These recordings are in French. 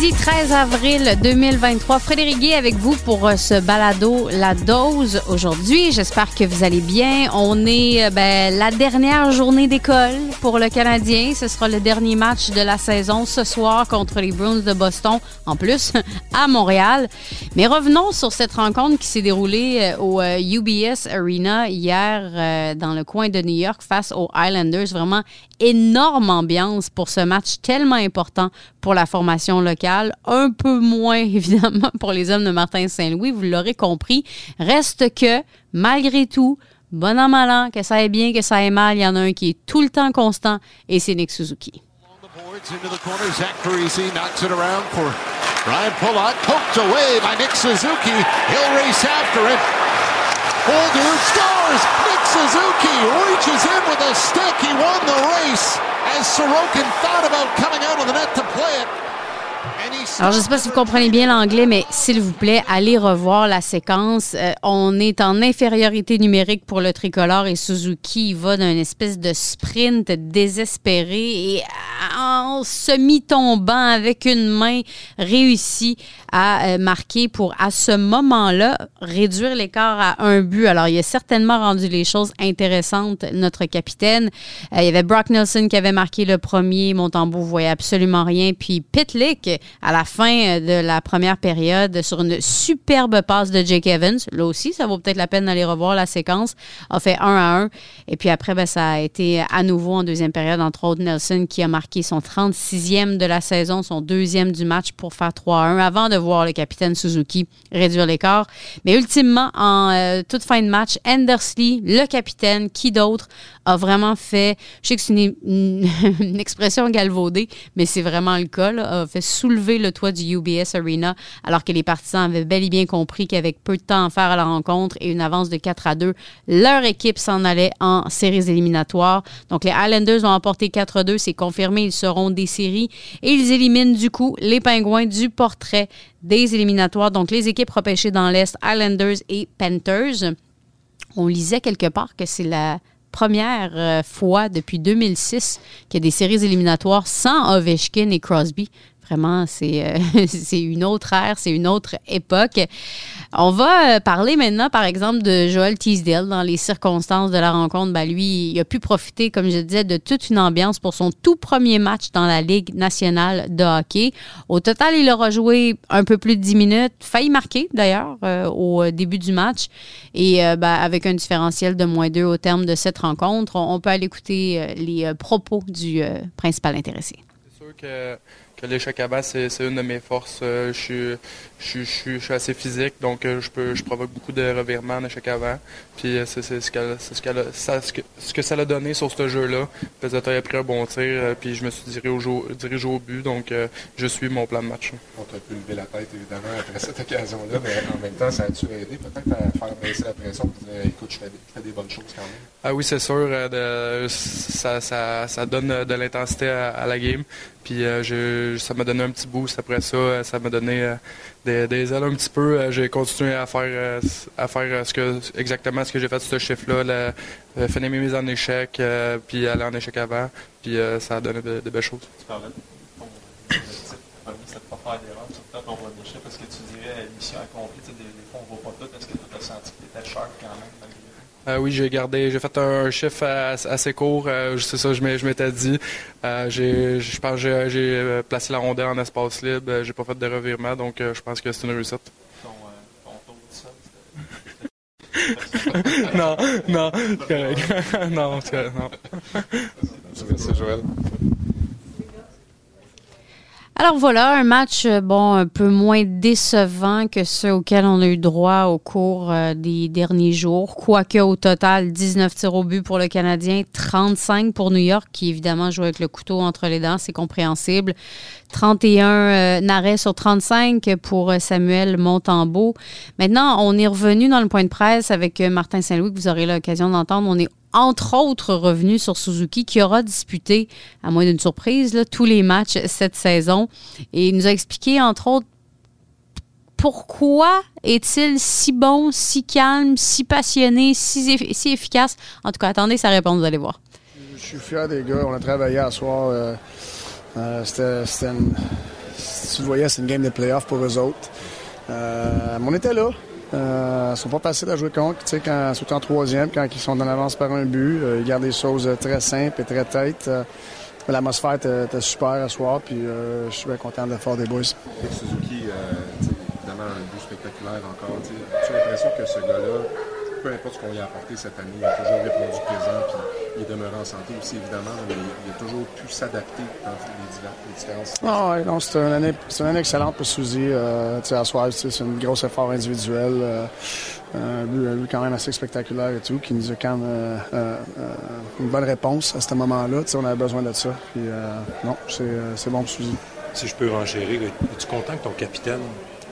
Jeudi 13 avril 2023, Frédéric Guy avec vous pour euh, ce balado La Dose aujourd'hui. J'espère que vous allez bien. On est euh, ben, la dernière journée d'école pour le Canadien. Ce sera le dernier match de la saison ce soir contre les Bruins de Boston, en plus à Montréal. Mais revenons sur cette rencontre qui s'est déroulée euh, au UBS Arena hier dans le coin de New York face aux Islanders. Vraiment énorme ambiance pour ce match tellement important pour la formation locale. Un peu moins, évidemment, pour les hommes de Martin Saint-Louis, vous l'aurez compris. Reste que, malgré tout, bon an, mal que ça aille bien, que ça aille mal, il y en a un qui est tout le temps constant et c'est Nick Suzuki. Ryan Pollock poked away by Nick Suzuki. Holder scores. Nick Suzuki reaches in with a stick. He won the race as Sorokin thought about coming out of the net to play it. Alors, je ne sais pas si vous comprenez bien l'anglais, mais s'il vous plaît, allez revoir la séquence. Euh, on est en infériorité numérique pour le tricolore et Suzuki va d'un espèce de sprint désespéré et en semi-tombant avec une main réussi à euh, marquer pour, à ce moment-là, réduire l'écart à un but. Alors, il a certainement rendu les choses intéressantes, notre capitaine. Euh, il y avait Brock Nelson qui avait marqué le premier. Montembeau voyait absolument rien. Puis Pitlick, à la fin euh, de la première période sur une superbe passe de Jake Evans. Là aussi, ça vaut peut-être la peine d'aller revoir la séquence. A fait 1 à 1. Et puis après, ben, ça a été à nouveau en deuxième période, entre autres Nelson qui a marqué son 36e de la saison, son deuxième du match pour faire 3 à 1 avant de voir le capitaine Suzuki réduire l'écart. Mais ultimement, en euh, toute fin de match, Andersley, le capitaine, qui d'autre, a vraiment fait, je sais que c'est une, expression galvaudée, mais c'est vraiment le cas, a fait soulever le toit du UBS Arena alors que les partisans avaient bel et bien compris qu'avec peu de temps à faire à la rencontre et une avance de 4 à 2, leur équipe s'en allait en séries éliminatoires. Donc les Islanders ont emporté 4 à 2, c'est confirmé, ils seront des séries et ils éliminent du coup les Pingouins du portrait des éliminatoires. Donc les équipes repêchées dans l'Est, Islanders et Panthers. On lisait quelque part que c'est la première euh, fois depuis 2006 qu'il y a des séries éliminatoires sans Ovechkin et Crosby. Vraiment, euh, c'est une autre ère, c'est une autre époque. On va euh, parler maintenant, par exemple, de Joel Teasdale dans les circonstances de la rencontre. Ben, lui, il a pu profiter, comme je disais, de toute une ambiance pour son tout premier match dans la Ligue nationale de hockey. Au total, il aura joué un peu plus de 10 minutes, failli marquer d'ailleurs euh, au début du match. Et ben, avec un différentiel de moins 2 au terme de cette rencontre, on, peut aller écouter les propos du principal intéressé. C'est sûr que que à bas, c'est une de mes forces. Euh, je suis, je, je, suis assez physique, donc euh, je, peux, je provoque beaucoup de revirements en échec avant. Puis euh, c'est ce, ce, que, ce que ça l'a donné sur ce jeu-là. Peut-être a pris un bon tir, puis je me suis dirigé au, dirigé au but, donc je suis mon plan de match. On t'a pu lever la tête, évidemment, après cette occasion-là, mais en même temps, ça a-tu aidé peut-être à faire baisser la pression pour dire écoute, je fais, des bonnes choses quand même? Ah oui, c'est sûr. De, ça, ça, ça, donne de l'intensité à, à, la game. Puis je, ça m'a donné un petit boost après ça. Ça m'a donné des, ailes un petit peu. Euh, j'ai continué à faire, euh, à faire euh, ce que, exactement ce que j'ai fait sur ce chiffre-là, finir mes mises en échec, puis aller en échec avant, puis ça a donné de, belles choses. Tu parlais de ton objectif, c'est pas faire d'erreur ton échec, parce que tu dirais mission accomplie, des, des fois on ne voit pas tout, est-ce que tu as senti que tu étais sharp quand même euh, oui, j'ai gardé, j'ai fait un, chiffre assez court. Euh, c'est ça, je m'étais dit. Euh, j'ai, je pense j'ai, j'ai placé la rondelle en espace libre. J'ai pas fait de revirement, donc je pense que c'est une réussite. Non, non, non. Non. Merci, Joël? Alors voilà, un match euh, bon un peu moins décevant que ceux auxquels on a eu droit au cours euh, des derniers jours. Quoique au total, 19 tirs au but pour le Canadien, 35 pour New York, qui évidemment joue avec le couteau entre les dents, c'est compréhensible. 31 euh, arrêts sur 35 pour Samuel Montembeau. Maintenant, on est revenu dans le point de presse avec Martin Saint-Louis, que vous aurez l'occasion d'entendre. On entre autres revenus sur Suzuki, qui aura disputé, à moins d'une surprise, tous les matchs cette saison. Et il nous a expliqué, entre autres, pourquoi est-il si bon, si calme, si passionné, si, si, efficace? En tout cas, attendez sa réponse, vous allez voir. Je suis fier des gars. On a travaillé à soir. Euh, euh, c'était tu le voyais, c'est une game de playoff pour eux autres. Euh, on était là. Euh, sont pas faciles à jouer contre, tu sais, quand, surtout en troisième, quand ils sont en avance par un but. ils gardent des choses très simples et très têtes. L'atmosphère était, super à soir, puis je suis bien content de faire des boys. Suzuki, évidemment, un but spectaculaire encore. Tu as l'impression que ce gars-là, peu importe ce qu'on lui a apporté cette année, il a toujours répondu présent, puis il est demeuré en santé aussi, évidemment, mais il a toujours pu s'adapter dans les, différences. Ah oui, non, c'est une, année, une année excellente pour Suzy. Euh, à soir, c'est un gros effort individuel, euh, un, but, quand même assez spectaculaire et tout, qui nous a quand même euh, euh, une bonne réponse à ce moment-là. On avait besoin de ça. Puis, non, c'est bon pour Suzy. Si je peux renchérir, es-tu content que ton capitaine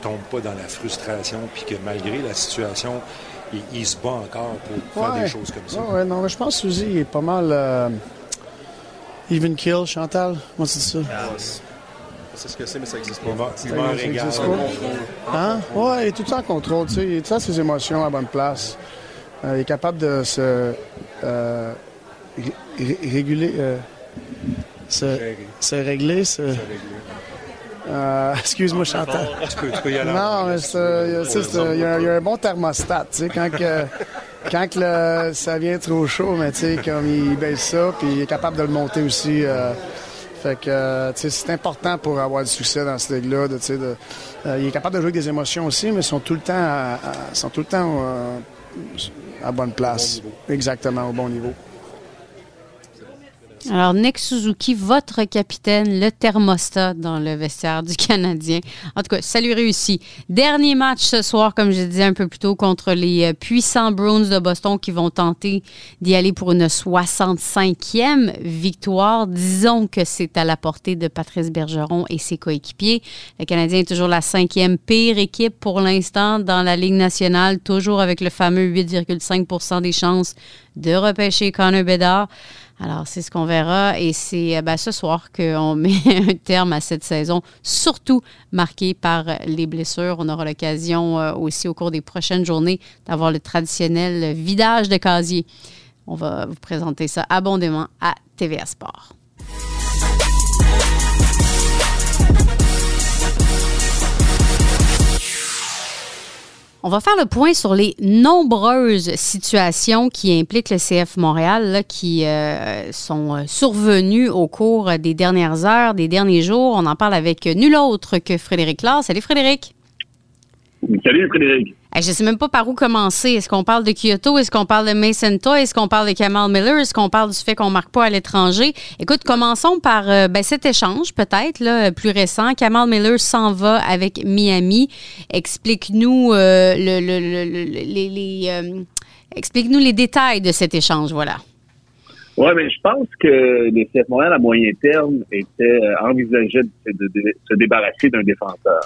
tombe pas dans la frustration, puis que malgré la situation, il, se bat encore pour faire des choses comme ça. Ouais, non, mais je pense que Suzy est pas mal euh, even kill, Chantal. Tu dis ça? C'est ce que c'est, mais ça existe pas. Il va Hein? Ouais, il est tout le temps en contrôle. Tu sais, il a tout le temps ses émotions à bonne place. Euh, il est capable de se euh, réguler. Euh, se, se, régler. Se, régler. Euh, excuse-moi, Chantal. Non, mais il y, a un bon thermostat. Tu sais, quand, que, quand ça vient trop chaud, mais tu sais, comme il baisse ça, puis il est capable de le monter aussi. Euh, fait que, tu sais, c'est important pour avoir du succès dans ce ligue-là. Euh, il est capable de jouer avec des émotions aussi, mais ils sont tout le temps à, sont tout le temps à bonne place. Exactement, au bon niveau. Alors, Nick Suzuki, votre capitaine, le thermostat dans le vestiaire du Canadien. En tout cas, ça lui réussit. Dernier match ce soir, comme je disais un peu plus tôt, contre les euh, puissants Browns de Boston qui vont tenter d'y aller pour une 65e victoire. Disons que c'est à la portée de Patrice Bergeron et ses coéquipiers. Le Canadien est toujours la cinquième pire équipe pour l'instant dans la Ligue nationale, toujours avec le fameux 8,5% des chances de repêcher Connor Bedard. Alors, c'est ce qu'on verra. Et c'est euh, ben, ce soir qu'on met un terme à cette saison, surtout marquée par les blessures. On aura l'occasion euh, aussi au cours des prochaines journées d'avoir le traditionnel vidage de casier. On va vous présenter ça abondamment à TVA Sport. On va faire le point sur les nombreuses situations qui impliquent le CF Montréal, qui euh, sont euh, survenues au cours des dernières heures, des derniers jours. On en parle avec nul autre que Frédéric Lass. Salut Frédéric. Salut Frédéric. Je ne sais même pas par où commencer. Est-ce qu'on parle de Kyoto? Est-ce qu'on parle de Mason Toy? Est-ce qu'on parle de Kamal Miller? Est-ce qu'on parle du fait qu'on ne marque pas à l'étranger? Écoute, commençons par euh, ben, cet échange, peut-être, plus récent. Kamal Miller s'en va avec Miami. Explique-nous euh, le, les, euh, les détails de cet échange, voilà. Oui, mais je pense que les CF Montréal à moyen terme était envisageait de se débarrasser d'un défenseur.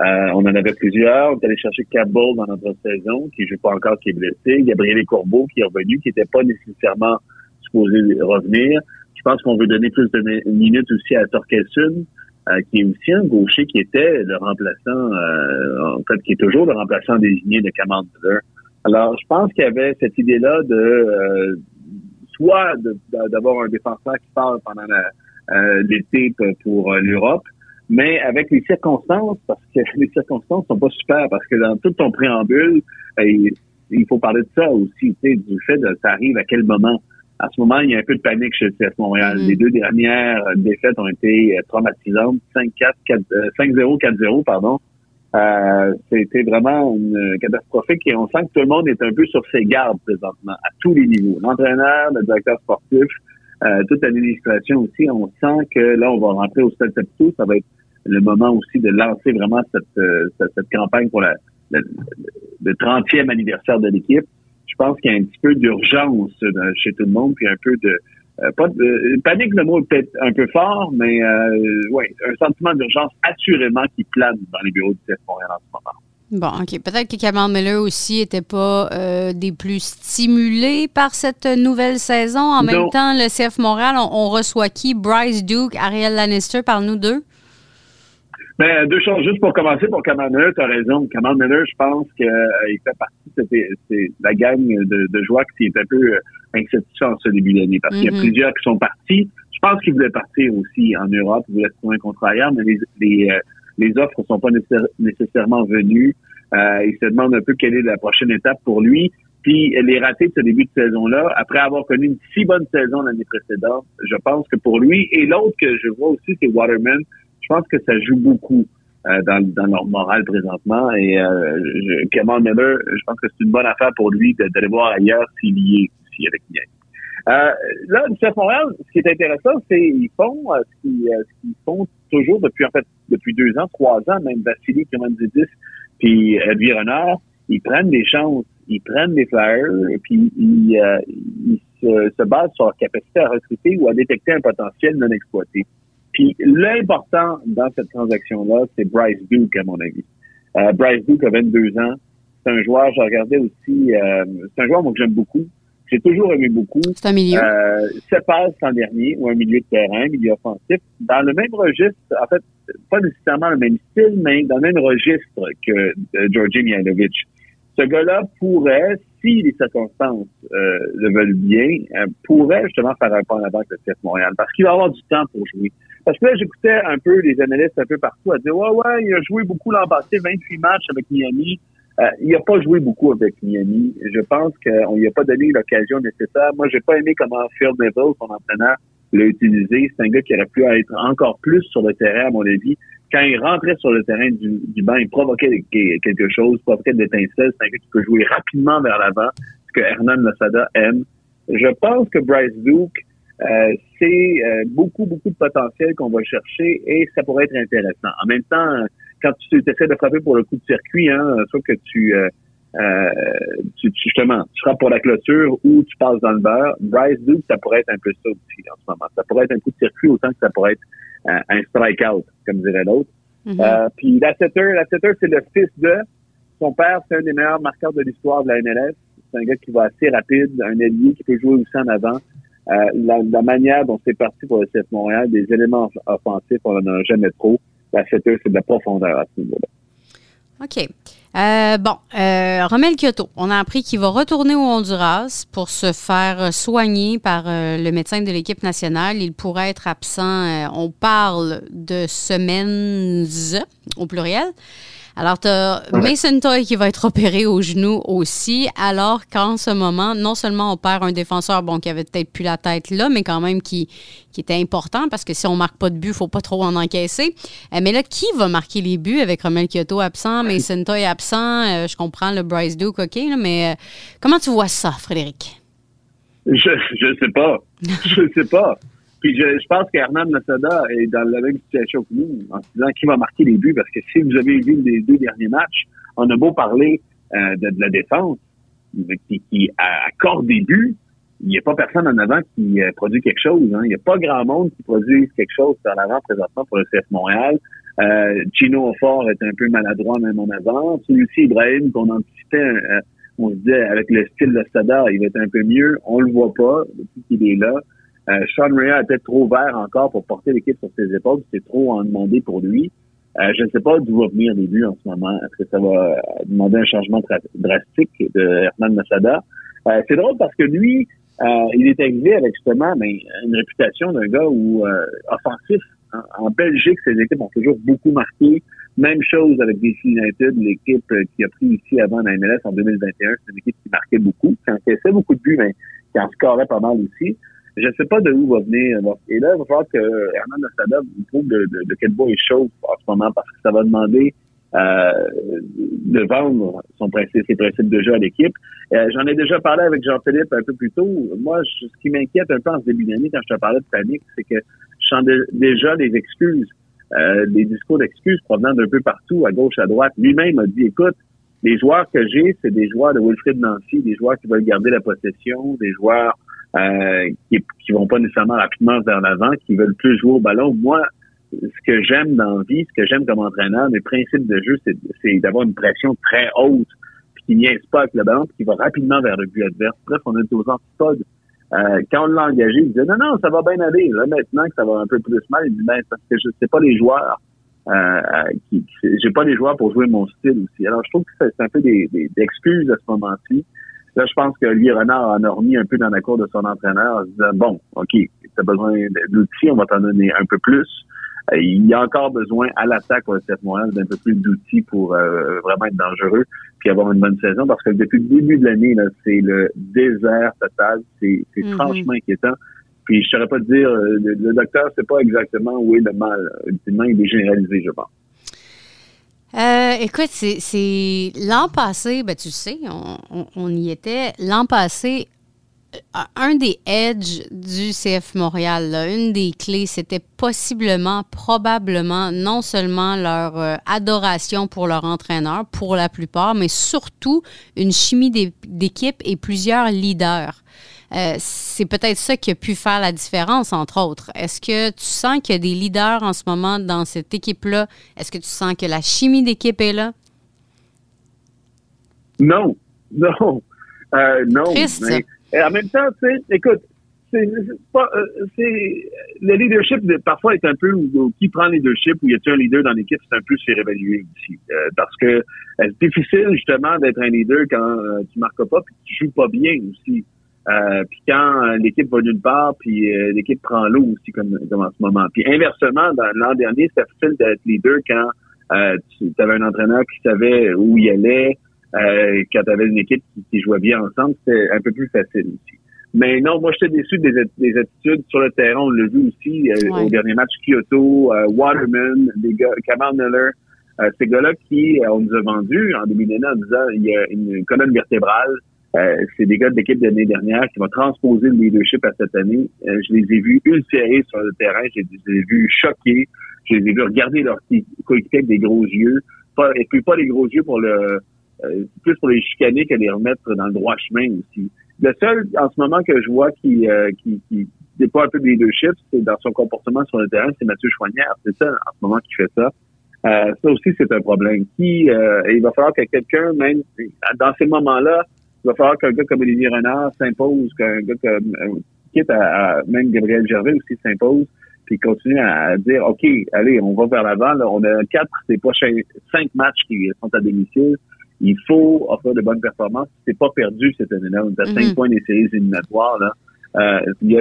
Euh, on en avait plusieurs. On est allé chercher Cabot dans notre saison, qui ne joue pas encore, qui est blessé. Gabriel Courbeau, qui est revenu, qui n'était pas nécessairement supposé revenir. Je pense qu'on veut donner plus de minutes aussi à Torkelson, euh, qui est aussi un gaucher qui était le remplaçant, euh, en fait, qui est toujours le remplaçant désigné de Kamal Alors, je pense qu'il y avait cette idée-là de soit d'avoir un défenseur qui parle pendant l'été pour l'Europe, mais avec les circonstances, parce que les circonstances sont pas super, parce que dans tout ton préambule, euh, il faut parler de ça aussi, tu sais, du fait de ça arrive à quel moment. À ce moment, il y a un peu de panique chez le CF Montréal. Mm-hmm. Les deux dernières défaites ont été euh, traumatisantes, 5-4, 5-0, 4-0, pardon. Euh, c'était vraiment une catastrophique et on sent que tout le monde est un peu sur ses gardes présentement, à tous les niveaux. L'entraîneur, le directeur sportif, euh, toute l'administration aussi, on sent que là, on va rentrer au stade Saputo, ça va être le moment aussi de lancer vraiment cette, euh, cette, campagne pour la, le, 30e anniversaire de l'équipe. Je pense qu'il y a un petit peu d'urgence euh, chez tout le monde, puis un peu de euh, pas de panique, le mot est peut-être un peu fort, mais euh, ouais, un sentiment d'urgence assurément qui plane dans les bureaux du CF Montréal en ce moment. Bon, OK. Peut-être que Kamal Miller aussi n'était pas des plus stimulés par cette nouvelle saison. En même temps, le CF Montréal, on, on, reçoit qui? Bryce Duke, Ariel Lannister, parle-nous d'eux. Ben, deux choses. Juste pour commencer, pour Kamal Miller, tu as raison. Kamal Miller, je pense qu'il euh, fait partie de la gang de, de joueurs qui est un peu euh, insatisfait en ce début d'année parce qu'il y a mm-hmm. plusieurs qui sont partis. Je pense qu'ils voulaient partir aussi en Europe, ils voulaient trouver un contrat ailleurs, mais les, les, euh, Les offres ne sont pas nécessairement venues. Euh, il se demande un peu quelle est la prochaine étape pour lui. Puis les ratés de ce début de saison-là, après avoir connu une si bonne saison l'année précédente, je pense que pour lui, et l'autre que je vois aussi, c'est Waterman, pense que ça joue beaucoup euh, dans, dans, leur morale présentement. Et euh, je, Miller, je pense que c'est une bonne affaire pour lui d'aller voir ailleurs s'il y est Niang. Euh, là, le chef Montréal, ce qui est intéressant, c'est qu'ils font euh, ce qu'ils font toujours depuis en fait depuis deux ans, trois ans, même Vassili Kremandidis puis Edwin Renard, ils prennent des chances, ils prennent des flyers, et puis ils, ils se, se, basent sur leur capacité à recruter ou à détecter un potentiel non exploité. Puis l'important dans cette transaction-là, c'est Bryce Duke, à mon avis. Euh, Bryce Duke a 22 ans. C'est un joueur, j'ai regardé aussi, euh, c'est un joueur moi, que j'aime beaucoup. J'ai toujours aimé beaucoup. C'est un milieu. Euh, se passe en dernier, ou un milieu de terrain, milieu offensif, dans le même registre, en fait, pas nécessairement le même style, mais dans le même registre que euh, Georgi Mijanovic. Ce gars-là pourrait, si les circonstances euh, le veulent bien, euh, pourrait justement faire un pas en avant avec le CF Montréal, parce qu'il va avoir du temps pour jouer. Parce que là, j'écoutais un peu les analystes un peu partout à dire Ouais, ouais, il a joué beaucoup l'an passé, 28 matchs avec Miami. Euh, il n'a pas joué beaucoup avec Miami. Je pense qu'on lui a pas donné l'occasion nécessaire. Moi, j'ai pas aimé comment Phil Neville, son entraîneur, l'a utilisé. C'est un gars qui aurait pu être encore plus sur le terrain, à mon avis. Quand il rentrait sur le terrain du, du banc, il provoquait quelque chose, provoquait des étincelles. C'est un gars qui peut jouer rapidement vers l'avant, ce que Hernan Lasada aime. Je pense que Bryce Duke, euh, c'est euh, beaucoup, beaucoup de potentiel qu'on va chercher et ça pourrait être intéressant. En même temps, quand tu essaies de frapper pour le coup de circuit, hein, soit que tu, euh, euh tu, justement, tu frappes pour la clôture ou tu passes dans le beurre, Bryce Duke, ça pourrait être un peu ça aussi en ce moment. Ça pourrait être un coup de circuit autant que ça pourrait être un strikeout, comme dirait l'autre. Mm-hmm. puis la setter, la setter, c'est le fils de son père, c'est un des meilleurs marqueurs de l'histoire de la MLS. C'est un gars qui va assez rapide, un ailier qui peut jouer aussi en avant. Euh, la, manière dont c'est parti pour le CF Montréal, des éléments offensifs, on n'en a jamais trop. La c'est de la profondeur à ce niveau-là. OK. Euh, bon, euh, Romel Kyoto, on a appris qu'il va retourner au Honduras pour se faire soigner par le médecin de l'équipe nationale. Il pourrait être absent, on parle de semaines au pluriel. Alors, tu as Mason Toy qui va être opéré au genou aussi, alors qu'en ce moment, non seulement on perd un défenseur, bon, qui avait peut-être plus la tête là, mais quand même qui, qui était important parce que si on marque pas de but, il faut pas trop en encaisser. Euh, mais là, qui va marquer les buts avec Romel Kyoto absent, Mason Toy absent? Euh, je comprends le Bryce Duke, OK, mais euh, comment tu vois ça, Frédéric? Je, je sais pas. je sais pas. Puis je, je pense qu'Hernan Masada est dans la même situation que nous, en se disant qui va marquer les buts, parce que si vous avez vu les deux derniers matchs, on a beau parler euh, de, la défense, qui, qui accorde des buts, il n'y a pas personne en avant qui euh, produit quelque chose. Hein. Il n'y a pas grand monde qui produit quelque chose en avant présentement pour le CF Montréal. Euh, Chino Fort est un peu maladroit même en avant. Celui-ci, Ibrahim, qu'on anticipait, euh, on se disait avec le style de Sada, il va être un peu mieux. On le voit pas depuis qu'il est là. Euh, Sean Rea était trop vert encore pour porter l'équipe sur ses épaules. C'est trop en demander pour lui. Euh, je ne sais pas d'où va venir les buts en ce moment. Est-ce que ça va euh, demander un changement drastique de Hernan Masada? Euh, c'est drôle parce que lui, il est arrivé avec justement ben, une réputation d'un gars où offensif. En, Belgique, ses équipes ont toujours beaucoup marqué. Même chose avec DC United, l'équipe qui a pris ici avant la MLS en 2021. C'est une équipe qui marquait beaucoup, qui encaissait beaucoup de buts, mais qui en scorait pas mal aussi. Je ne sais pas de où va venir. Et là, il va falloir que Hernan Asada vous prouve de, de, de quel bois il chauffe en ce moment parce que ça va demander euh, de vendre son principe, ses principes de jeu à l'équipe. Euh, j'en ai déjà parlé avec Jean-Philippe un peu plus tôt. Moi, ce qui m'inquiète un peu en ce début d'année quand je te parlais de panique, c'est que je sens déjà des excuses, euh, des discours d'excuses provenant d'un peu partout, à gauche, à droite. Lui-même a dit, écoute, les joueurs que j'ai, c'est des joueurs de Wilfrid Nancy, des joueurs qui veulent garder la possession, des joueurs euh, qui, qui vont pas nécessairement rapidement vers l'avant, qui veulent plus jouer au ballon. Moi, ce que j'aime dans la vie, ce que j'aime comme entraîneur, mes principes de jeu, c'est d'avoir une pression très haute, puis qui niaise pas avec le ballon, puis qui va rapidement vers le but adverse. Bref, on est aux antipodes. Euh, quand on l'a engagé, il disait non, non, ça va bien aller. Là, maintenant que ça va un peu plus mal, il dit ben, parce que je sais pas les joueurs. Euh, qui, j'ai pas les joueurs pour jouer mon style aussi. Alors, je trouve que c'est un peu des, des, excuses à ce moment-ci. Là, je pense que Lee Renard en a remis un peu dans la cour de son entraîneur en disant, bon, OK, tu as besoin d'outils, on va t'en donner un peu plus. il y a encore besoin à l'attaque au cette Montréal d'un peu plus d'outils pour vraiment être dangereux puis avoir une bonne saison parce que depuis le début de l'année, c'est le désert total. C'est mm-hmm. franchement inquiétant. Puis je saurais pas te dire, le, le docteur sait pas exactement où est le mal. Ultimement, il est généralisé, je pense. Euh, écoute, c'est l'an passé, ben, tu sais, on, y était. L'an passé, euh, un des edges du CF Montréal, une des clés, c'était possiblement, probablement, non seulement leur euh, adoration pour leur entraîneur, pour la plupart, mais surtout une chimie d'équipe et plusieurs leaders. Euh, c'est peut-être ça qui a pu faire la différence, entre autres. Est-ce que tu sens qu'il y a des leaders en ce moment dans cette équipe-là? Est-ce que tu sens que la chimie d'équipe est là? Non, non, euh, non. Mais, en même temps, tu sais, écoute, c'est euh, le leadership parfois est un peu qui prend le leadership ou y a-t-il un leader dans l'équipe c'est un peu se réévaluer aussi parce que c'est difficile justement d'être un leader quand tu marques pas puis tu joues pas bien aussi euh, puis quand euh, l'équipe va nulle part, puis euh, l'équipe prend l'eau aussi comme, comme en ce moment. Puis inversement, dans l'an dernier, c'était facile d'être leader quand tu avais un entraîneur qui savait où il allait, quand tu avais une équipe qui, jouait bien ensemble, c'était un peu plus facile aussi. Mais non, moi j'étais déçu des, des, attitudes sur le terrain. On l'a vu aussi au dernier match Kyoto, Waterman, des gars, Kamal Miller, ces gars-là qui on nous a vendus en début d'année en disant il y a une colonne vertébrale euh, c'est des gars de l'équipe de l'année dernière qui vont transposer le leadership à cette année. Euh, je les ai vus ulcérés sur le terrain, je les ai vus choqués, je les ai vus regarder leurs coéquipiers avec des gros yeux, pas, et puis pas les gros yeux pour le euh, plus pour les chicaner que les remettre dans le droit chemin aussi. Le seul en ce moment que je vois qui qui, qui pas un peu de leadership, c'est dans son comportement sur le terrain, c'est Mathieu Choignard. C'est ça en ce moment qui fait ça. ça aussi, c'est un problème. Qui, il va falloir que quelqu'un, même dans ces moments-là, il va falloir qu'un gars comme Olivier Renard s'impose, qu'un gars comme, euh, quitte à, même Gabriel Gervais aussi s'impose, puis continue à, dire, OK, allez, on va vers l'avant, on a quatre des prochains cinq matchs qui sont à domicile. Il faut offrir de bonnes performances. C'est pas perdu cette année-là. On est à cinq mm-hmm. points des séries éliminatoires. Là. Euh,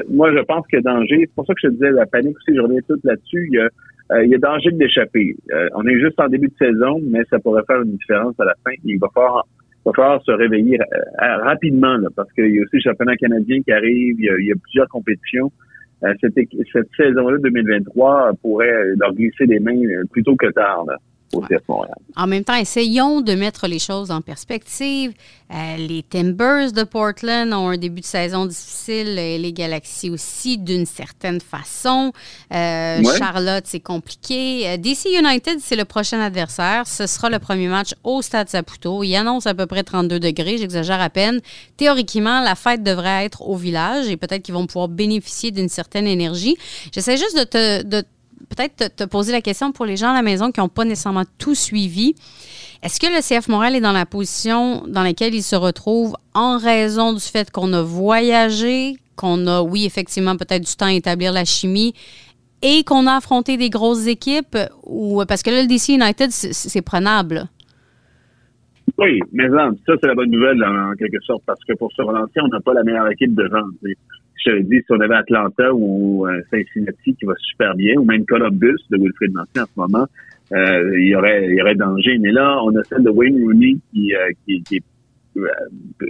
moi, je pense que danger, c'est pour ça que je te disais la panique aussi, je reviens tout là-dessus. Il y a, euh, il y a danger d'échapper. Euh, on est juste en début de saison, mais ça pourrait faire une différence à la fin. Il va falloir va falloir se réveiller euh, rapidement parce qu'il y a aussi le championnat canadien qui arrive, il y a, plusieurs compétitions. Euh, cette, cette saison-là 2023 pourrait leur glisser des mains euh, plutôt que tard. En même temps, essayons de mettre les choses en perspective. Euh, les Timbers de Portland ont un début de saison difficile et les Galaxies aussi, d'une certaine façon. Euh, Charlotte, c'est compliqué. Euh, DC United, c'est le prochain adversaire. Ce sera le premier match au Stade Saputo. Il annonce à peu près 32 degrés, j'exagère à peine. Théoriquement, la fête devrait être au village et peut-être qu'ils vont pouvoir bénéficier d'une certaine énergie. J'essaie juste de te, de peut-être te, poser la question pour les gens à la maison qui n'ont pas nécessairement tout suivi. Est-ce que le CF Montréal est dans la position dans laquelle il se retrouve en raison du fait qu'on a voyagé, qu'on a, oui, effectivement, peut-être du temps à établir la chimie et qu'on a affronté des grosses équipes? Ou, parce que là, le DC United, c'est prenable? Oui, mais ça, c'est la bonne nouvelle en quelque sorte, parce que pour se relancer, on n'a pas la meilleure équipe devant je te dis, si on avait Atlanta ou euh, Cincinnati qui va super bien, ou même Columbus de Wilfred Nancy en ce moment, euh, il y aurait il y aurait danger. Mais là, on a celle de Wayne Rooney qui, euh, qui, qui, est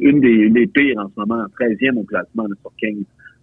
une des, des, pires en ce moment, 13e au classement sur 15.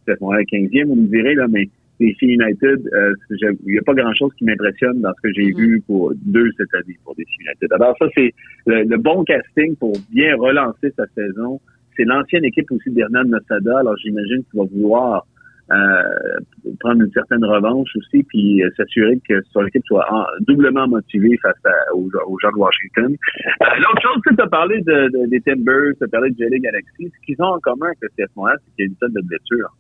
C'est 15e, on me dirait, là, mais DC United, il n'y a pas grand-chose qui m'impressionne dans ce que j'ai mm-hmm. vu pour deux cette année pour DC United. Alors ça, c'est le, bon casting pour bien relancer sa saison c'est l'ancienne équipe aussi d'Hernan Nosada, alors j'imagine qu'il va vouloir euh, prendre une certaine revanche aussi, puis euh, s'assurer que son équipe soit doublement motivée face aux, gens de Washington. Euh, l'autre chose, tu as parlé de, des Timbers, tu as parlé de Jelly Galaxy. Ce qu'ils ont en commun avec le CF Montréal, c'est qu'il y a une tonne de blessures.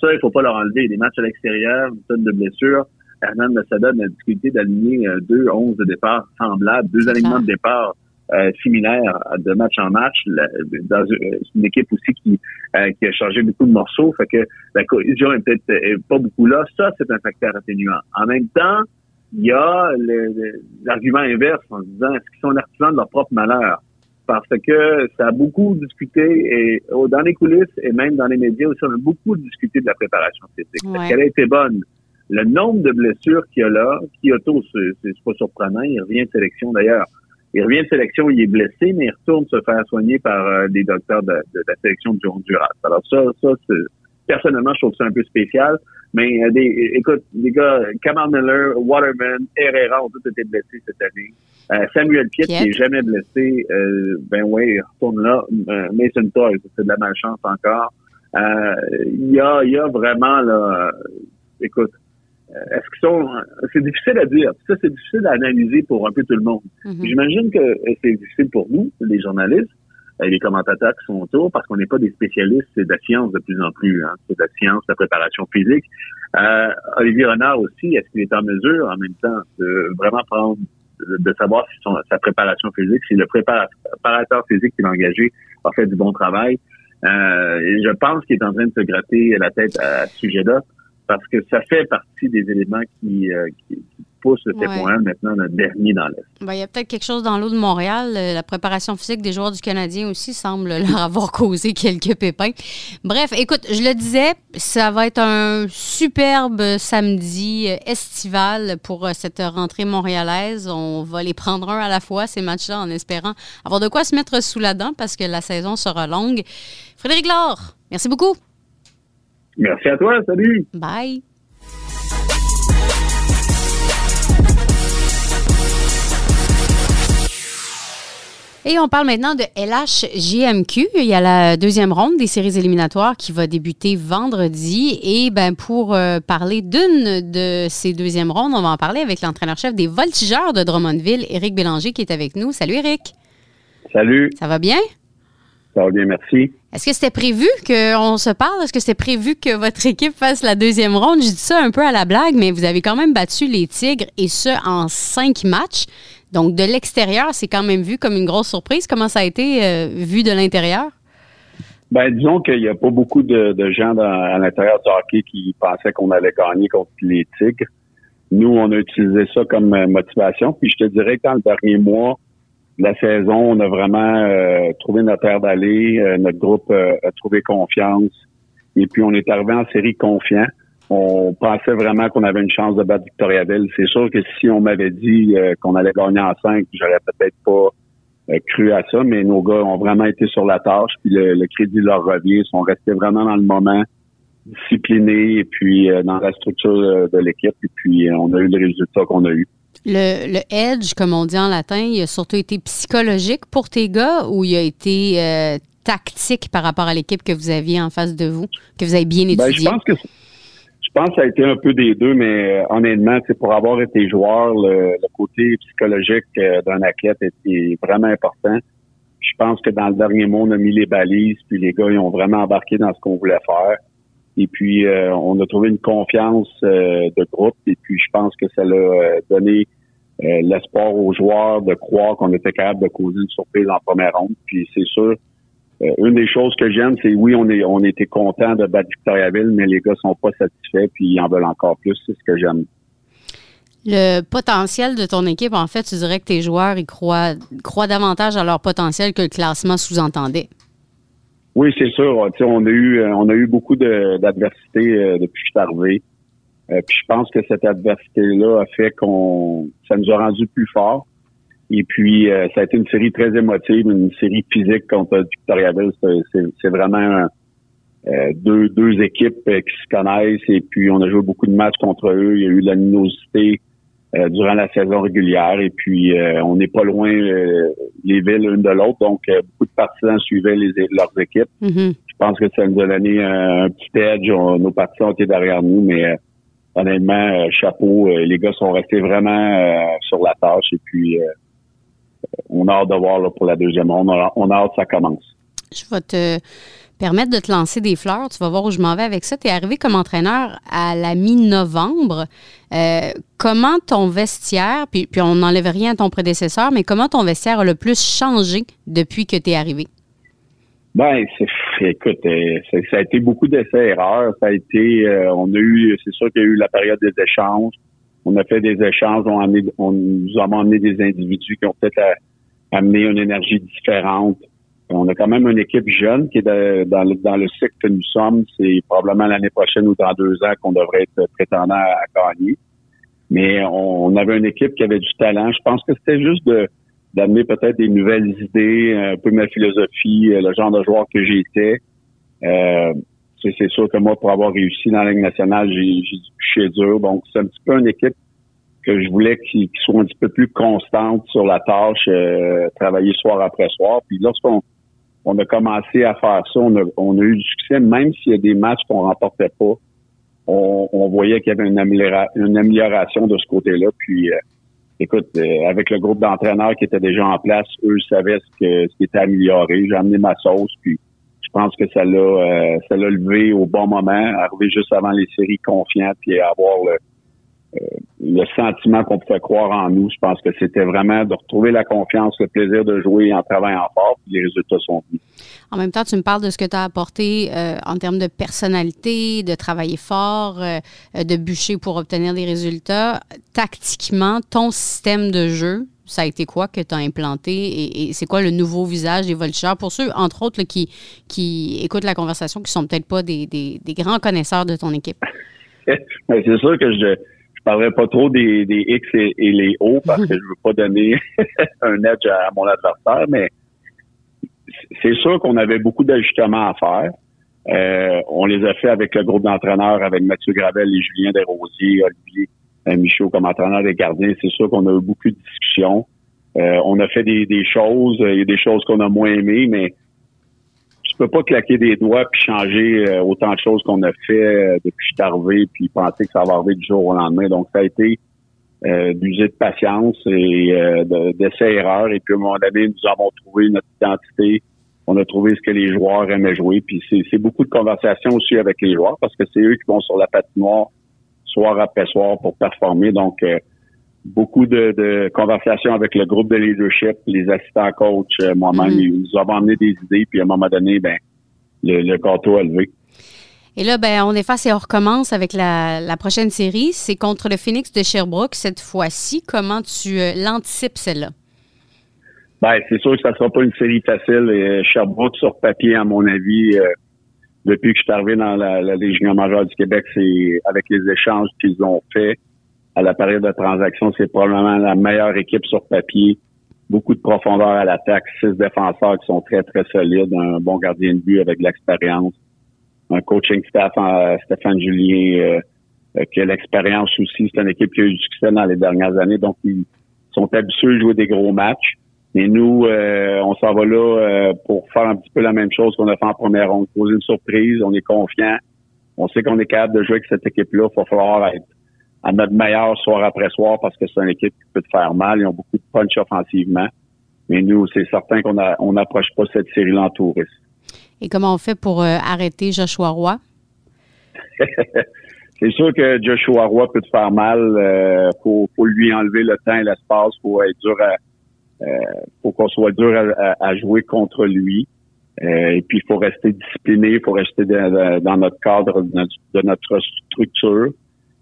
Ça, il faut pas leur enlever. Des matchs à l'extérieur, une tonne de blessures. Hernan Nosada a difficulté d'aligner deux 11 de départ semblables, deux alignements de départ euh, similaire de match en match. dans une équipe aussi qui, euh, qui a changé beaucoup de morceaux, fait que la cohésion est peut-être pas beaucoup là. Ça, c'est un facteur atténuant. En même temps, il y a l'argument inverse en disant est-ce qu'ils sont artisans de leur propre malheur? Parce que ça a beaucoup discuté et dans les coulisses et même dans les médias aussi, on a beaucoup discuté de la préparation physique. Est-ce qu'elle a été bonne? le nombre de blessures qu'il y a là, Kyoto, c'est pas surprenant, il revient de sélection d'ailleurs. Il revient de sélection, il est blessé, mais il retourne se faire soigner par euh, des docteurs de, la sélection du Honduras. Alors ça, ça, personnellement, je trouve ça un peu spécial. Mais euh, des, écoute, les gars, Kamal Miller, Waterman, Herrera ont tous été blessés cette année. Euh, Samuel Piet, qui est jamais blessé, ben oui, il retourne là. Mason Toys, c'est de la malchance encore. Il y a, il y a vraiment là, écoute, est-ce qu'ils sont c'est difficile à dire. Ça c'est difficile à analyser pour un peu tout le monde. Mhm. j'imagine que c'est difficile pour nous les journalistes et les commentateurs qui sont autour parce qu'on n'est pas des spécialistes c'est de la science de plus en plus hein. c'est de la science de la préparation physique. Euh, Olivier Renard aussi est-ce qu'il est en mesure en même temps de vraiment prendre de savoir si son, sa préparation physique si le préparateur physique qu'il a engagé a fait du bon travail? Euh, et je pense qu'il est en train de se gratter la tête à ce sujet-là parce que ça fait partie des éléments qui, euh, qui, poussent le ouais. maintenant notre dernier dans l'Est. Ben, il y a peut-être quelque chose dans l'eau de Montréal. Euh, la préparation physique des joueurs du Canadien aussi semble leur avoir causé quelques pépins. Bref, écoute, je le disais, ça va être un superbe samedi euh, estival pour cette rentrée montréalaise. On va les prendre un à la fois, ces matchs-là, en espérant avoir de quoi se mettre sous la dent parce que la saison sera longue. Frédéric Laure, merci beaucoup. Merci à toi. Salut. Bye. Et on parle maintenant de LHJMQ. Il y a la deuxième ronde des séries éliminatoires qui va débuter vendredi. Et ben pour euh, parler d'une de ces deuxièmes rondes, on va en parler avec l'entraîneur-chef des Voltigeurs de Drummondville, Éric Bélanger, qui est avec nous. Salut Éric. Salut. Ça va bien? Ça va bien, merci. Est-ce que c'était prévu qu'on se parle? Est-ce que c'était prévu que votre équipe fasse la deuxième ronde? Je dis ça un peu à la blague, mais vous avez quand même battu les Tigres et ce, en cinq matchs. Donc, de l'extérieur, c'est quand même vu comme une grosse surprise. Comment ça a été euh, vu de l'intérieur? Ben, disons qu'il n'y a pas beaucoup de, gens à l'intérieur du hockey qui pensaient qu'on allait gagner contre les Tigres. Nous, on a utilisé ça comme euh, motivation. Puis je te dirais que dans le dernier mois, la saison, on a vraiment euh, trouvé notre air d'aller. Euh, notre groupe euh, a trouvé confiance. Et puis, on est arrivé en série confiant. On pensait vraiment qu'on avait une chance de battre Victoriaville. C'est sûr que si on m'avait dit qu'on allait gagner en cinq, j'aurais peut-être pas cru à ça, mais nos gars ont vraiment été sur la tâche, puis le, crédit leur revient. Ils sont restés vraiment dans le moment, disciplinés, et puis dans la structure de l'équipe, et puis on a eu le résultat qu'on a eu. Le, edge, comme on dit en latin, il a surtout été psychologique pour tes gars ou il a été euh, tactique par rapport à l'équipe que vous aviez en face de vous, que vous avez bien ben, étudié? je pense que je pense ça a été un peu des deux, mais euh, honnêtement, c'est pour avoir été joueur, le, côté psychologique euh, d'un athlète était vraiment important. Je pense que dans le dernier mot, on a mis les balises, puis les gars ils ont vraiment embarqué dans ce qu'on voulait faire. Et puis, on a trouvé une confiance de groupe. Et puis, je pense que ça l'a donné euh, l'espoir aux joueurs de croire qu'on était capable de causer une surprise en première ronde. Puis c'est sûr, euh, une des choses que j'aime, c'est oui, on était content de battre Victoriaville, mais les gars sont pas satisfaits puis ils en veulent encore plus. C'est ce que j'aime. Le potentiel de ton équipe, en fait, tu dirais que tes joueurs ils croient davantage à leur potentiel que le classement sous-entendait. Oui, c'est sûr. on a eu on a eu beaucoup d'adversité euh, depuis que je suis arrivé. Euh, puis je pense que cette adversité-là a fait qu'on ça nous a rendu plus forts. Et puis euh, ça a été une série très émotive, une série physique contre Victoriaville. C'est vraiment euh, deux, deux équipes qui se connaissent et puis on a joué beaucoup de matchs contre eux. Il y a eu de la durant la saison régulière et puis on n'est pas loin les villes l'une de l'autre. Donc beaucoup de partisans suivaient les, leurs équipes. Mm-hmm. Je pense que ça nous a donné un, petit edge. nos partisans étaient derrière nous, mais honnêtement, euh, chapeau, euh, les gars sont restés vraiment euh, sur la tâche et puis on a hâte de voir pour la deuxième ronde. On a, hâte que ça commence. Je vais te permettre de te lancer des fleurs. Tu vas voir où je m'en vais avec ça. Tu es arrivé comme entraîneur à la mi-novembre. comment ton vestiaire, puis, puis on n'enlève rien à ton prédécesseur, mais comment ton vestiaire a le plus changé depuis que tu es arrivé? Ben, écoute, euh, ça a été beaucoup d'essais-erreurs. Ça a été, euh, on a eu, c'est sûr qu'il y a eu la période des échanges. On a fait des échanges, on, on nous a amené des individus qui ont peut-être amené une énergie différente. On a quand même une équipe jeune qui est dans, le, dans le cycle que nous sommes. C'est probablement l'année prochaine ou dans deux ans qu'on devrait être prétendant à, gagner. Mais on, avait une équipe qui avait du talent. Je pense que c'était juste de d'amener peut-être des nouvelles idées, un peu ma philosophie, le genre de joueur que j'étais. Euh, c'est sûr que moi, pour avoir réussi dans la Ligue nationale, j'ai du dur. Donc, c'est un petit peu une équipe que je voulais qu'il soit un petit peu plus constante sur la tâche, euh, travailler soir après soir. Puis lorsqu'on on a commencé à faire ça, on a, on a eu du succès, même s'il y a des matchs qu'on remportait pas. On, on voyait qu'il y avait une, une, amélioration de ce côté-là. Puis, euh, écoute, euh, avec le groupe d'entraîneurs qui était déjà en place, eux savaient ce, que, ce qui était amélioré. J'ai amené ma sauce, puis je pense que ça l'a l'a levé au bon moment, arriver juste avant les séries confiant, puis avoir le, euh, le sentiment qu'on pouvait croire en nous. Je pense que c'était vraiment de retrouver la confiance, le plaisir de jouer en travaillant fort, puis les résultats sont venus. En même temps, tu me parles de ce que tu as apporté euh, en termes de personnalité, de travailler fort, euh, de bûcher pour obtenir des résultats. Tactiquement, ton système de jeu, ça a été quoi que tu as implanté? Et, c'est quoi le nouveau visage des voltigeurs pour ceux, entre autres, qui, qui écoutent la conversation, qui sont peut-être pas des, des, grands connaisseurs de ton équipe? C'est sûr que je parlerai pas trop des, des X et, les O parce que je veux pas donner un edge à mon adversaire, mais c'est sûr qu'on avait beaucoup d'ajustements à faire. Euh, on les a fait avec le groupe d'entraîneurs, avec Mathieu Gravel et Julien Desrosiers, Olivier euh, Michaud comme entraîneur des gardiens. C'est sûr qu'on a eu beaucoup de discussions. Euh, on a fait des, des choses, il y a des choses qu'on a moins aimées, mais peux pas claquer des doigts puis changer euh, autant de choses qu'on a fait euh, depuis que je suis arrivé puis penser que ça va arriver du jour au lendemain. Donc, ça a été euh, d'user de patience et euh, d'essais-erreurs. Et puis, à un moment donné, nous avons trouvé notre identité. On a trouvé ce que les joueurs aimaient jouer. Puis, c'est beaucoup de conversations aussi avec les joueurs parce que c'est eux qui vont sur la patinoire soir après soir pour performer. Donc, beaucoup de, conversations avec le groupe de leadership, les assistants coach, euh, moi-même. Mhm. Ils nous avons amené des idées, puis à un moment donné, ben, le, le gâteau a levé. Et là, ben, on efface et on recommence avec la, prochaine série. C'est contre le Phoenix de Sherbrooke cette fois-ci. Comment tu euh, l'anticipes, celle-là? Ben, c'est sûr que ça ne sera pas une série facile. Et Sherbrooke, sur papier, à mon avis, euh, depuis que je suis arrivé dans la, la Légion majeure du Québec, c'est avec les échanges qu'ils ont faits, à la période de transaction, c'est probablement la meilleure équipe sur papier. Beaucoup de profondeur à l'attaque, six défenseurs qui sont très, très solides, un bon gardien de but avec de l'expérience, un coaching staff, euh, Stéphane Julien, euh, euh, qui a l'expérience aussi. C'est une équipe qui a eu du succès dans les dernières années, donc ils sont habitués à jouer des gros matchs. Mais nous, on s'en va là pour faire un petit peu la même chose qu'on a fait en première ronde, poser une surprise, on est confiant, on sait qu'on est capable de jouer avec cette équipe-là, il va falloir être à notre meilleur soir après soir parce que c'est une équipe qui peut te faire mal. Ils ont beaucoup de punch offensivement. Mais nous, c'est certain qu'on on n'approche pas cette série-là en touriste. Et comment on fait pour euh, arrêter Joshua Roy? c'est sûr que Joshua Roy peut te faire mal. Euh, faut, lui enlever le temps et l'espace. Faut être dur à, euh, faut qu'on soit dur à, jouer contre lui. Euh, et puis, il faut rester discipliné. Il faut rester dans notre cadre de notre structure.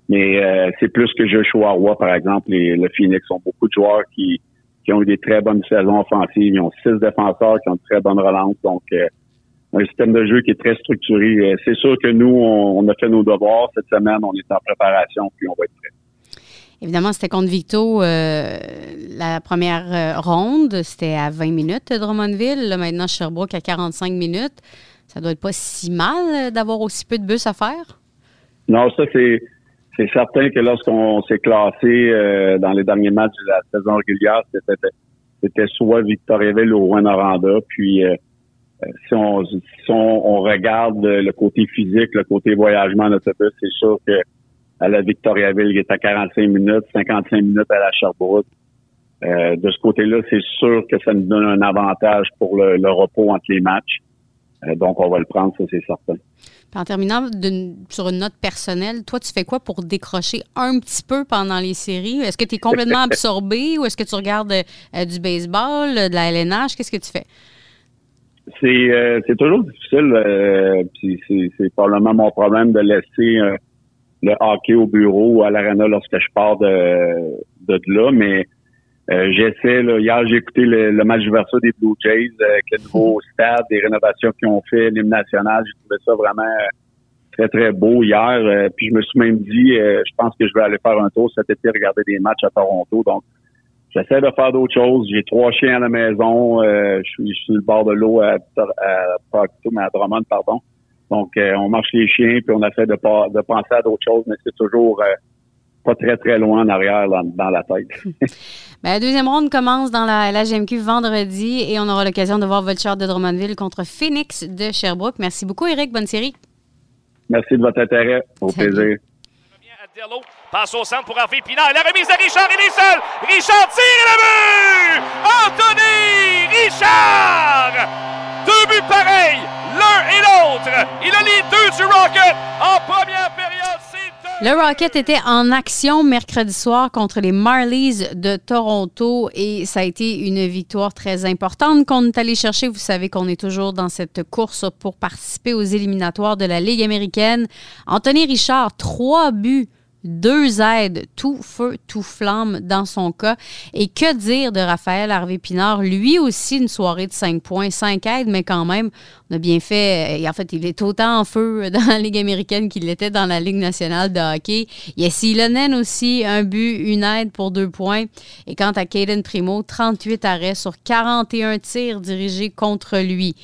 Mais euh, c'est plus que Joshua Roy, par exemple, et le Phoenix ont beaucoup de joueurs qui, qui ont eu des très bonnes saisons offensives. Ils ont six défenseurs qui ont de très bonnes relances. Donc, euh, un système de jeu qui est très structuré. Euh, c'est sûr que nous, on, a fait nos devoirs cette semaine. On est en préparation, puis on va être prêts. Évidemment, c'était contre Victo la première ronde. C'était à 20 minutes de Drummondville. Là, maintenant, Sherbrooke à 45 minutes. Ça doit être pas si mal d'avoir aussi peu de bus à faire? Non, ça, c'est c'est certain que lorsqu'on s'est classé euh, dans les derniers matchs de la saison régulière, c'était soit Victoriaville ou Rouen-Noranda. Puis euh, euh, si, on, si on, regarde le côté physique, le côté voyagement en autobus, c'est sûr que à la Victoriaville, il est à 45 minutes, 55 minutes à la Sherbrooke. de ce côté-là, c'est sûr que ça nous donne un avantage pour le, le repos entre les matchs. donc, on va le prendre, ça, c'est certain en terminant sur une note personnelle, toi, tu fais quoi pour décrocher un petit peu pendant les séries? Est-ce que tu es complètement absorbé ou est-ce que tu regardes euh, du baseball, de la LNH? Qu'est-ce que tu fais? C'est euh, toujours difficile. Euh, c'est probablement mon problème de laisser le hockey au bureau ou à l'arena lorsque je pars de, de là. Mais Euh, j'essaie, là, hier, j'ai écouté le, match d'ouverture des Blue Jays euh, avec le nouveau stade, des rénovations qu'ils ont fait, l'hymne national. J'ai trouvé ça vraiment très, très beau hier. puis je me suis même dit, je pense que je vais aller faire un tour cet été, regarder des matchs à Toronto. Donc, j'essaie de faire d'autres choses. J'ai trois chiens à la maison. je, suis, sur le bord de l'eau à, à, mais à Drummond, pardon. Donc, on marche les chiens, puis on essaie de, de penser à d'autres choses, mais c'est toujours pas très, très loin en arrière dans, la tête. ben, la deuxième ronde commence dans la, GMQ vendredi et on aura l'occasion de voir Vulture de Drummondville contre Phoenix de Sherbrooke. Merci beaucoup, Eric. Bonne série. Merci de votre intérêt. Au plaisir. Passe au centre pour Harvey Pinard. La remise de Richard, il est seul. Richard tire le but! Anthony Richard! Deux buts pareils, l'un et l'autre. Il a les deux du Rocket en première. Le Rocket était en action mercredi soir contre les Marlies de Toronto et ça a été une victoire très importante qu'on est allé chercher. Vous savez qu'on est toujours dans cette course pour participer aux éliminatoires de la Ligue américaine. Anthony Richard, trois buts deux aides, tout feu, tout flamme dans son cas. Et que dire de Raphaël Harvey Pinard? Lui aussi, une soirée de 5 points, 5 aides, mais quand même, on a bien fait. Et en fait, il est autant en feu dans la Ligue américaine qu'il l'était dans la Ligue nationale de hockey. Il y a Silonen aussi, un but, une aide pour deux points. Et quant à Caden Primo, 38 arrêts sur 41 tirs dirigés contre lui.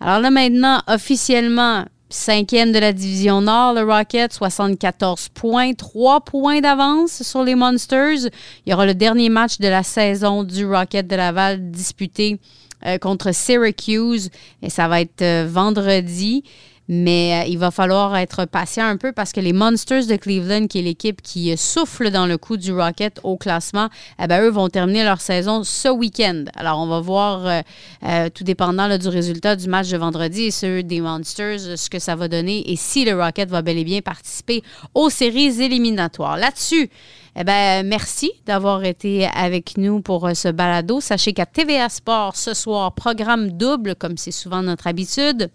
Alors là, maintenant, officiellement, Cinquième de la division Nord, le Rocket, 74 points, 3 points d'avance sur les Monsters. Il y aura le dernier match de la saison du Rocket de Laval disputé euh, contre Syracuse et ça va être euh, vendredi. Mais euh, il va falloir être patient un peu parce que les Monsters de Cleveland, qui est l'équipe qui souffle dans le coup du Rocket au classement, eh ben, eux vont terminer leur saison ce week-end. Alors, on va voir, euh, euh, tout dépendant du résultat du match de vendredi et ceux des Monsters, ce que ça va donner et si le Rocket va bel et bien participer aux séries éliminatoires. Là-dessus, eh ben, merci d'avoir été avec nous pour ce balado. Sachez qu'à TVA Sport, ce soir, programme double, comme c'est souvent notre habitude.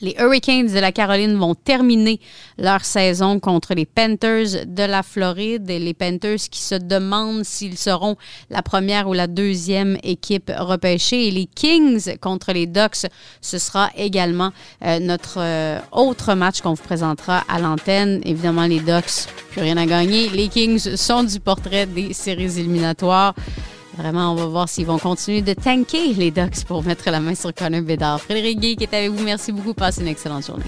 Les Hurricanes de la Caroline vont terminer leur saison contre les Panthers de la Floride. Et les Panthers qui se demandent s'ils seront la première ou la deuxième équipe repêchée. Et les Kings contre les Ducks, ce sera également euh, notre euh, autre match qu'on vous présentera à l'antenne. Évidemment, les Ducks, plus rien à gagner. Les Kings sont du portrait des séries éliminatoires. Vraiment, on va voir s'ils vont continuer de tanker les Ducks pour mettre la main sur Connor Bédard. Frédéric Guy qui est avec vous, merci beaucoup. Passez une excellente journée.